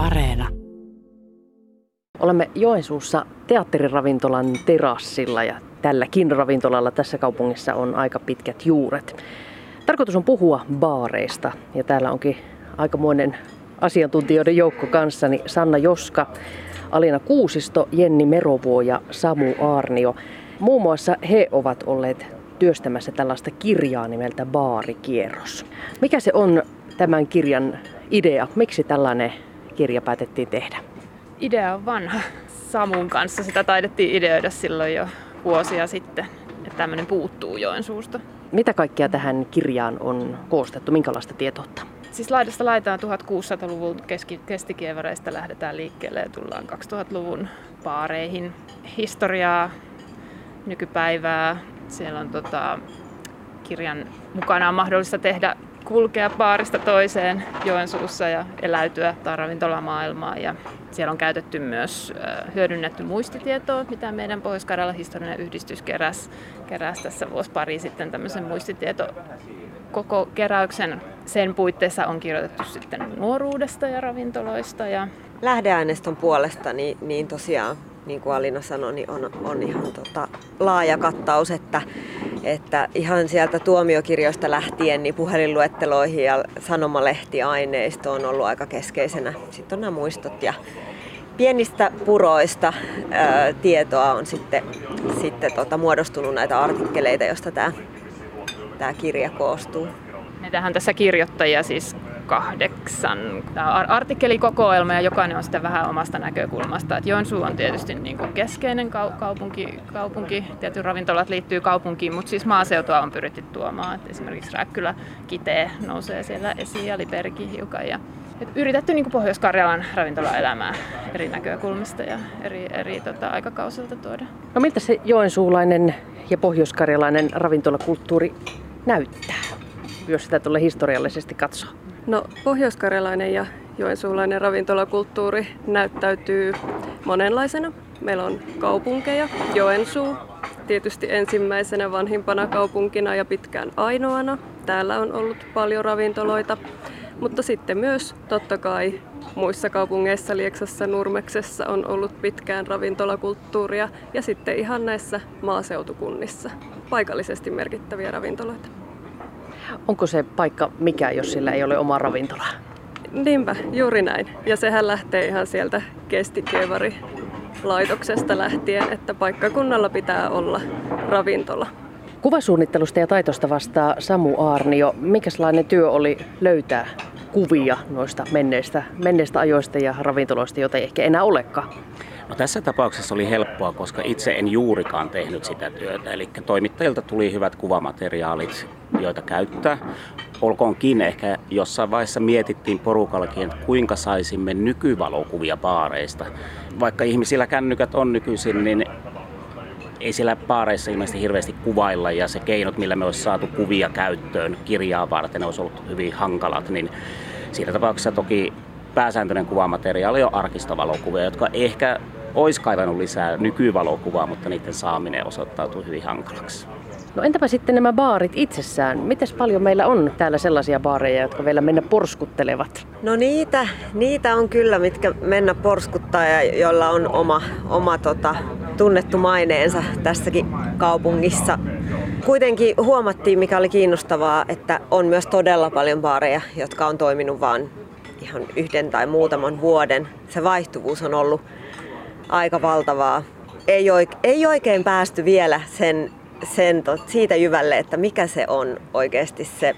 Areena. Olemme Joensuussa teatteriravintolan terassilla ja tälläkin ravintolalla tässä kaupungissa on aika pitkät juuret. Tarkoitus on puhua baareista ja täällä onkin aikamoinen asiantuntijoiden joukko kanssani Sanna Joska, Alina Kuusisto, Jenni Merovuo ja Samu Aarnio. Muun muassa he ovat olleet työstämässä tällaista kirjaa nimeltä Baarikierros. Mikä se on tämän kirjan idea? Miksi tällainen kirja päätettiin tehdä? Idea on vanha. Samun kanssa sitä taidettiin ideoida silloin jo vuosia sitten, että tämmöinen puuttuu Joensuusta. Mitä kaikkea tähän kirjaan on koostettu? Minkälaista tietoutta? Siis laidasta laitaan 1600-luvun kestikievareista lähdetään liikkeelle ja tullaan 2000-luvun paareihin. Historiaa, nykypäivää. Siellä on tota, kirjan mukana on mahdollista tehdä kulkea baarista toiseen Joensuussa ja eläytyä ravintolamaailmaan. Ja siellä on käytetty myös hyödynnetty muistitietoa, mitä meidän pohjois historiallinen yhdistys keräsi, keräsi tässä vuosi pari sitten tämmöisen muistitieto koko keräyksen sen puitteissa on kirjoitettu sitten nuoruudesta ja ravintoloista. Ja... Lähdeaineiston puolesta niin, niin tosiaan niin kuin Alina sanoi, niin on, on ihan tota laaja kattaus, että, että ihan sieltä tuomiokirjoista lähtien niin puhelinluetteloihin ja sanomalehtiaineisto on ollut aika keskeisenä. Sitten on nämä muistot ja pienistä puroista ää, tietoa on sitten, sitten tota, muodostunut näitä artikkeleita, joista tämä, tämä kirja koostuu. Meitähän tässä kirjoittajia siis kahdeksan. Tämä artikkelikokoelma ja jokainen on sitten vähän omasta näkökulmasta. Et Joensuu on tietysti niin kuin keskeinen kaupunki, kaupunki. Tietysti ravintolat liittyy kaupunkiin, mutta siis maaseutua on pyritty tuomaan. Et esimerkiksi Räkkylä, Kitee nousee siellä esiin ja Liperki hiukan. Ja et yritetty niin Pohjois-Karjalan ravintolaelämää eri näkökulmista ja eri, eri tota, aikakausilta tuoda. No miltä se joensuulainen ja pohjoiskarjalainen ravintolakulttuuri näyttää, jos sitä tulee historiallisesti katsoa? No, pohjoiskarjalainen ja joensuulainen ravintolakulttuuri näyttäytyy monenlaisena. Meillä on kaupunkeja, Joensuu, tietysti ensimmäisenä vanhimpana kaupunkina ja pitkään ainoana. Täällä on ollut paljon ravintoloita, mutta sitten myös totta kai muissa kaupungeissa, Lieksassa, Nurmeksessa on ollut pitkään ravintolakulttuuria ja sitten ihan näissä maaseutukunnissa paikallisesti merkittäviä ravintoloita. Onko se paikka mikä, jos sillä ei ole omaa ravintolaa? Niinpä, juuri näin. Ja sehän lähtee ihan sieltä kestikevari laitoksesta lähtien, että paikkakunnalla pitää olla ravintola. Kuvasuunnittelusta ja taitosta vastaa Samu Aarnio. Mikäslainen työ oli löytää kuvia noista menneistä, menneistä ajoista ja ravintoloista, joita ei ehkä enää olekaan? No tässä tapauksessa oli helppoa, koska itse en juurikaan tehnyt sitä työtä. Eli toimittajilta tuli hyvät kuvamateriaalit, joita käyttää. Olkoonkin ehkä jossain vaiheessa mietittiin porukallakin, että kuinka saisimme nykyvalokuvia baareista. Vaikka ihmisillä kännykät on nykyisin, niin ei siellä baareissa ilmeisesti hirveästi kuvailla ja se keinot, millä me olisi saatu kuvia käyttöön kirjaa varten, olisi ollut hyvin hankalat, niin siinä tapauksessa toki pääsääntöinen kuvamateriaali on arkistovalokuvia, jotka ehkä olisi kaivannut lisää nykyvalokuvaa, mutta niiden saaminen osoittautui hyvin hankalaksi. No entäpä sitten nämä baarit itsessään? Miten paljon meillä on täällä sellaisia baareja, jotka vielä mennä porskuttelevat? No niitä, niitä on kyllä, mitkä mennä porskuttaa ja joilla on oma, oma tota, tunnettu maineensa tässäkin kaupungissa. Kuitenkin huomattiin, mikä oli kiinnostavaa, että on myös todella paljon baareja, jotka on toiminut vain ihan yhden tai muutaman vuoden. Se vaihtuvuus on ollut aika valtavaa. Ei, oike, ei oikein päästy vielä sen, sen siitä jyvälle, että mikä se on oikeasti se,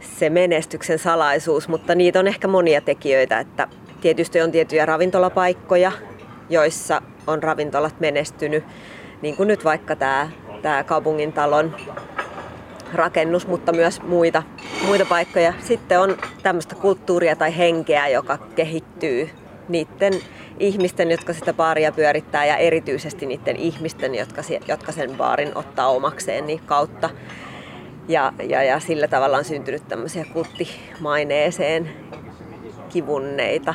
se menestyksen salaisuus, mutta niitä on ehkä monia tekijöitä, että tietysti on tiettyjä ravintolapaikkoja, joissa on ravintolat menestynyt, niin kuin nyt vaikka tämä, tämä kaupungin talon rakennus, mutta myös muita, muita paikkoja. Sitten on tämmöistä kulttuuria tai henkeä, joka kehittyy niiden ihmisten, jotka sitä baaria pyörittää ja erityisesti niiden ihmisten, jotka, jotka sen baarin ottaa omakseen niin kautta. Ja, ja, ja sillä tavalla on syntynyt tämmöisiä kulttimaineeseen kivunneita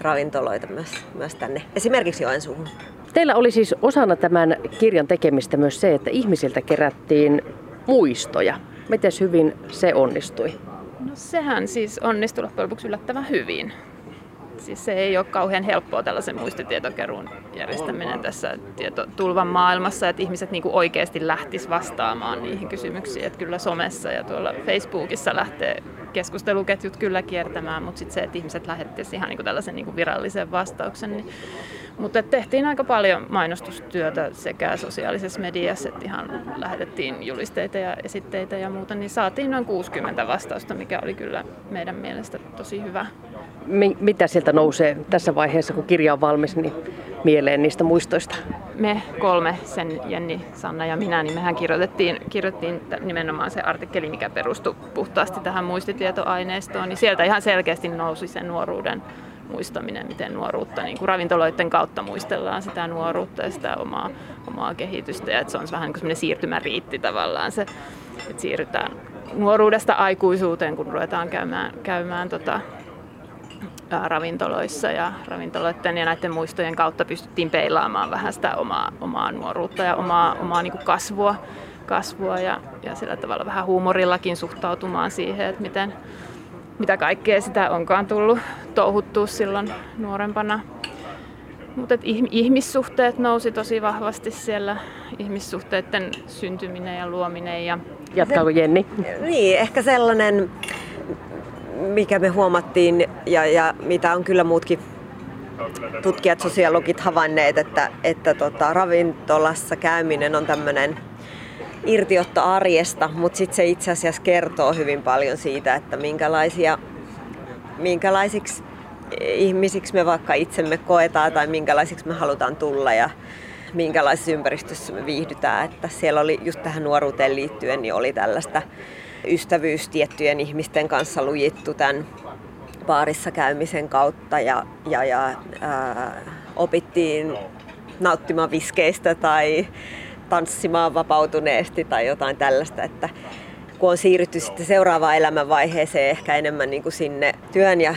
ravintoloita myös, myös tänne, esimerkiksi Joensuuhun. Teillä oli siis osana tämän kirjan tekemistä myös se, että ihmisiltä kerättiin muistoja. Miten hyvin se onnistui? No sehän siis onnistui loppujen lopuksi yllättävän hyvin siis se ei ole kauhean helppoa tällaisen muistitietokeruun järjestäminen tässä tietotulvan maailmassa, että ihmiset niin oikeasti lähtis vastaamaan niihin kysymyksiin. Että kyllä somessa ja tuolla Facebookissa lähtee keskusteluketjut kyllä kiertämään, mutta sitten se, että ihmiset lähettäisivät ihan niin tällaisen niin virallisen vastauksen, niin mutta tehtiin aika paljon mainostustyötä sekä sosiaalisessa mediassa, että ihan lähetettiin julisteita ja esitteitä ja muuta, niin saatiin noin 60 vastausta, mikä oli kyllä meidän mielestä tosi hyvä. Mitä sieltä nousee tässä vaiheessa, kun kirja on valmis, niin mieleen niistä muistoista? Me kolme, sen Jenni, Sanna ja minä, niin mehän kirjoitettiin, kirjoitettiin nimenomaan se artikkeli, mikä perustui puhtaasti tähän muistitietoaineistoon, niin sieltä ihan selkeästi nousi sen nuoruuden muistaminen, miten nuoruutta niin kuin ravintoloiden kautta muistellaan sitä nuoruutta ja sitä omaa, omaa kehitystä. Ja että se on vähän niin kuin siirtymäriitti tavallaan se, että siirrytään nuoruudesta aikuisuuteen, kun ruvetaan käymään, käymään tota, ravintoloissa ja ravintoloiden ja näiden muistojen kautta pystyttiin peilaamaan vähän sitä omaa, omaa nuoruutta ja omaa, omaa niin kuin kasvua, kasvua ja, ja sillä tavalla vähän huumorillakin suhtautumaan siihen, että miten, mitä kaikkea sitä onkaan tullut touhuttua silloin nuorempana. Mutta ihmissuhteet nousi tosi vahvasti siellä, ihmissuhteiden syntyminen ja luominen. Ja... Jatkaako Jenni? Niin, ehkä sellainen, mikä me huomattiin ja, ja mitä on kyllä muutkin tutkijat, sosiologit havainneet, että, että tota, ravintolassa käyminen on tämmöinen irtiotto arjesta, mutta sitten se itse asiassa kertoo hyvin paljon siitä, että minkälaisia, minkälaisiksi ihmisiksi me vaikka itsemme koetaan tai minkälaisiksi me halutaan tulla ja minkälaisessa ympäristössä me viihdytään. Että siellä oli just tähän nuoruuteen liittyen, niin oli tällaista ystävyys tiettyjen ihmisten kanssa lujittu tämän baarissa käymisen kautta ja, ja, ja ää, opittiin nauttimaan viskeistä tai tanssimaan vapautuneesti tai jotain tällaista, että kun on siirrytty sitten seuraavaan elämänvaiheeseen ehkä enemmän niin kuin sinne työn ja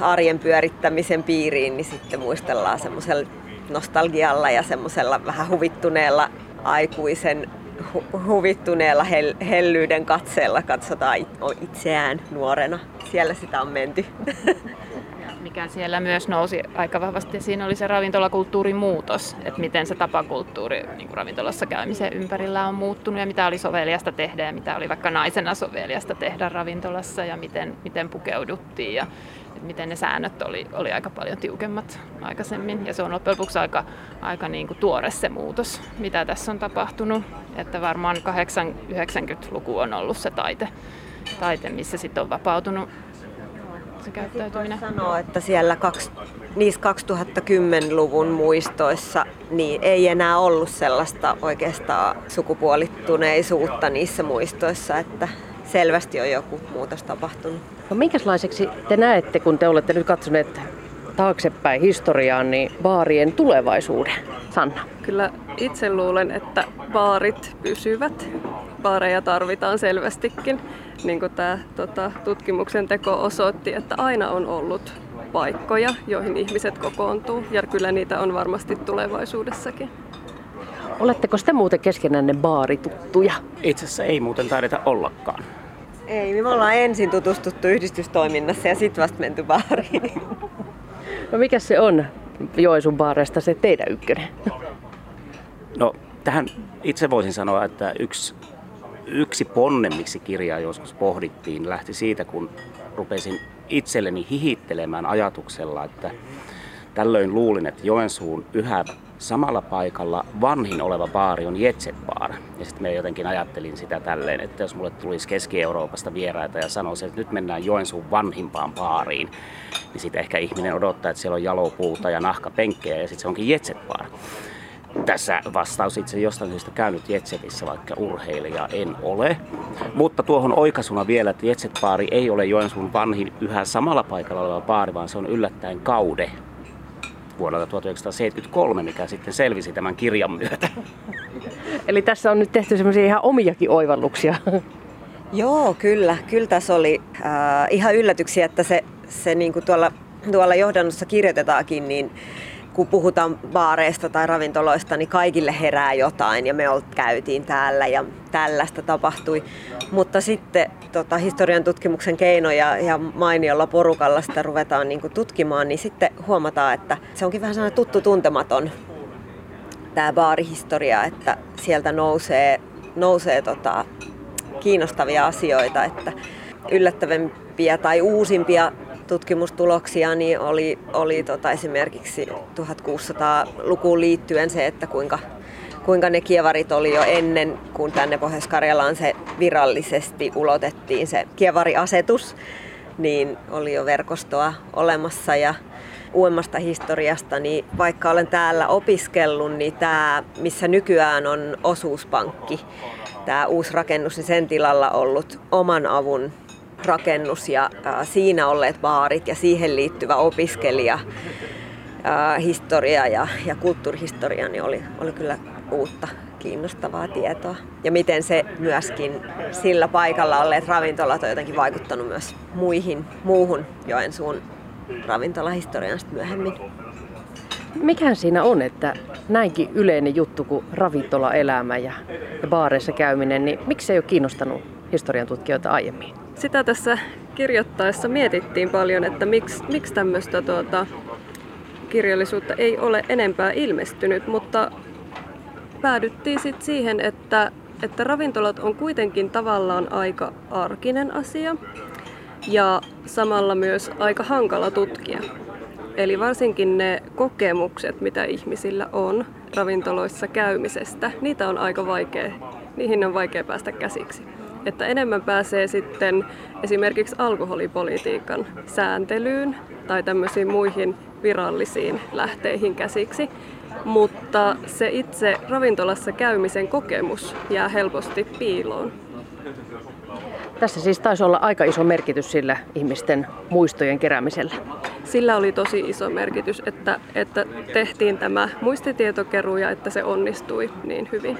arjen pyörittämisen piiriin, niin sitten muistellaan semmoisella nostalgialla ja semmoisella vähän huvittuneella aikuisen hu- huvittuneella hel- hellyyden katseella katsotaan itseään nuorena. Siellä sitä on menty. mikä siellä myös nousi aika vahvasti siinä oli se ravintolakulttuurin muutos, että miten se tapakulttuuri niin kuin ravintolassa käymisen ympärillä on muuttunut ja mitä oli soveliasta tehdä ja mitä oli vaikka naisena soveliasta tehdä ravintolassa ja miten, miten pukeuduttiin ja miten ne säännöt oli, oli aika paljon tiukemmat aikaisemmin. Ja se on loppujen lopuksi aika, aika niin kuin tuore se muutos, mitä tässä on tapahtunut. Että varmaan 80-90-luku on ollut se taite, taite missä sitten on vapautunut se käyttäytyminen? sanoa, että siellä kaksi, niissä 2010-luvun muistoissa niin ei enää ollut sellaista oikeastaan sukupuolittuneisuutta niissä muistoissa, että selvästi on joku muutos tapahtunut. No minkälaiseksi te näette, kun te olette nyt katsoneet taaksepäin historiaan, niin baarien tulevaisuuden? Sanna. Kyllä itse luulen, että baarit pysyvät. Baareja tarvitaan selvästikin niin kuin tämä tota, tutkimuksen teko osoitti, että aina on ollut paikkoja, joihin ihmiset kokoontuu, ja kyllä niitä on varmasti tulevaisuudessakin. Oletteko te muuten keskenänne baarituttuja? Itse asiassa ei muuten taideta ollakaan. Ei, me ollaan ensin tutustuttu yhdistystoiminnassa ja sitten vasta menty baariin. No mikä se on Joensuun baareista se teidän ykkönen? No tähän itse voisin sanoa, että yksi yksi ponne, miksi kirjaa joskus pohdittiin, lähti siitä, kun rupesin itselleni hihittelemään ajatuksella, että tällöin luulin, että Joensuun yhä samalla paikalla vanhin oleva baari on Jetset Bar. Ja sitten me jotenkin ajattelin sitä tälleen, että jos mulle tulisi Keski-Euroopasta vieraita ja sanoisi, että nyt mennään Joensuun vanhimpaan baariin, niin sitten ehkä ihminen odottaa, että siellä on jalopuuta ja nahkapenkkejä ja sitten se onkin Jetset Bar tässä vastaus itse jostain syystä käynyt Jetsetissä, vaikka urheilija en ole. Mutta tuohon oikaisuna vielä, että Jetset-baari ei ole Joensuun vanhin yhä samalla paikalla oleva baari, vaan se on yllättäen kaude vuodelta 1973, mikä sitten selvisi tämän kirjan myötä. Eli tässä on nyt tehty semmoisia ihan omiakin oivalluksia. Joo, kyllä. Kyllä tässä oli äh, ihan yllätyksiä, että se, se niin kuin tuolla, tuolla johdannossa kirjoitetaankin, niin kun puhutaan baareista tai ravintoloista, niin kaikille herää jotain ja me käytiin täällä ja tällaista tapahtui. Mutta sitten tota, historian tutkimuksen keinoja ja mainiolla porukalla sitä ruvetaan niin tutkimaan, niin sitten huomataan, että se onkin vähän sellainen tuttu tuntematon tämä baarihistoria, että sieltä nousee, nousee tota, kiinnostavia asioita, että yllättävämpiä tai uusimpia tutkimustuloksia niin oli, oli tota esimerkiksi 1600-lukuun liittyen se, että kuinka, kuinka ne kievarit oli jo ennen, kun tänne Pohjois-Karjalaan se virallisesti ulotettiin se kievariasetus, niin oli jo verkostoa olemassa. Ja uudemmasta historiasta, niin vaikka olen täällä opiskellut, niin tämä, missä nykyään on osuuspankki, tämä uusi rakennus, niin sen tilalla ollut oman avun rakennus ja siinä olleet baarit ja siihen liittyvä opiskelija, historia ja, ja kulttuurihistoria niin oli, oli kyllä uutta kiinnostavaa tietoa. Ja miten se myöskin sillä paikalla olleet ravintolat on jotenkin vaikuttanut myös muihin, muuhun Joensuun ravintolahistoriaan myöhemmin. Mikähän siinä on, että näinkin yleinen juttu kuin ravintolaelämä ja baareissa käyminen, niin miksi se ei ole kiinnostanut historian tutkijoita aiemmin? Sitä tässä kirjoittaessa mietittiin paljon, että miksi, miksi tämmöistä tuota, kirjallisuutta ei ole enempää ilmestynyt, mutta päädyttiin sitten siihen, että, että ravintolat on kuitenkin tavallaan aika arkinen asia ja samalla myös aika hankala tutkia. Eli varsinkin ne kokemukset, mitä ihmisillä on ravintoloissa käymisestä, niitä on aika vaikea, niihin on vaikea päästä käsiksi. Että enemmän pääsee sitten esimerkiksi alkoholipolitiikan sääntelyyn tai tämmöisiin muihin virallisiin lähteihin käsiksi. Mutta se itse ravintolassa käymisen kokemus jää helposti piiloon. Tässä siis taisi olla aika iso merkitys sillä ihmisten muistojen keräämisellä. Sillä oli tosi iso merkitys, että, että tehtiin tämä muistitietokeruu ja että se onnistui niin hyvin.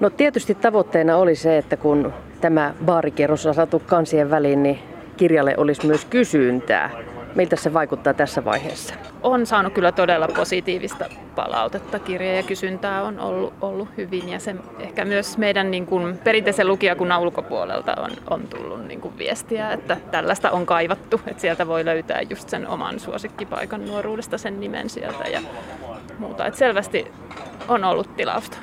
No tietysti tavoitteena oli se, että kun tämä baarikierros on saatu kansien väliin, niin kirjalle olisi myös kysyntää. Miltä se vaikuttaa tässä vaiheessa? On saanut kyllä todella positiivista palautetta. Kirja ja kysyntää on ollut, ollut hyvin ja se ehkä myös meidän niin kuin, perinteisen lukijakunnan ulkopuolelta on, on tullut niin kuin, viestiä, että tällaista on kaivattu. Että sieltä voi löytää just sen oman suosikkipaikan nuoruudesta sen nimen sieltä ja muuta. Että selvästi on ollut tilausta.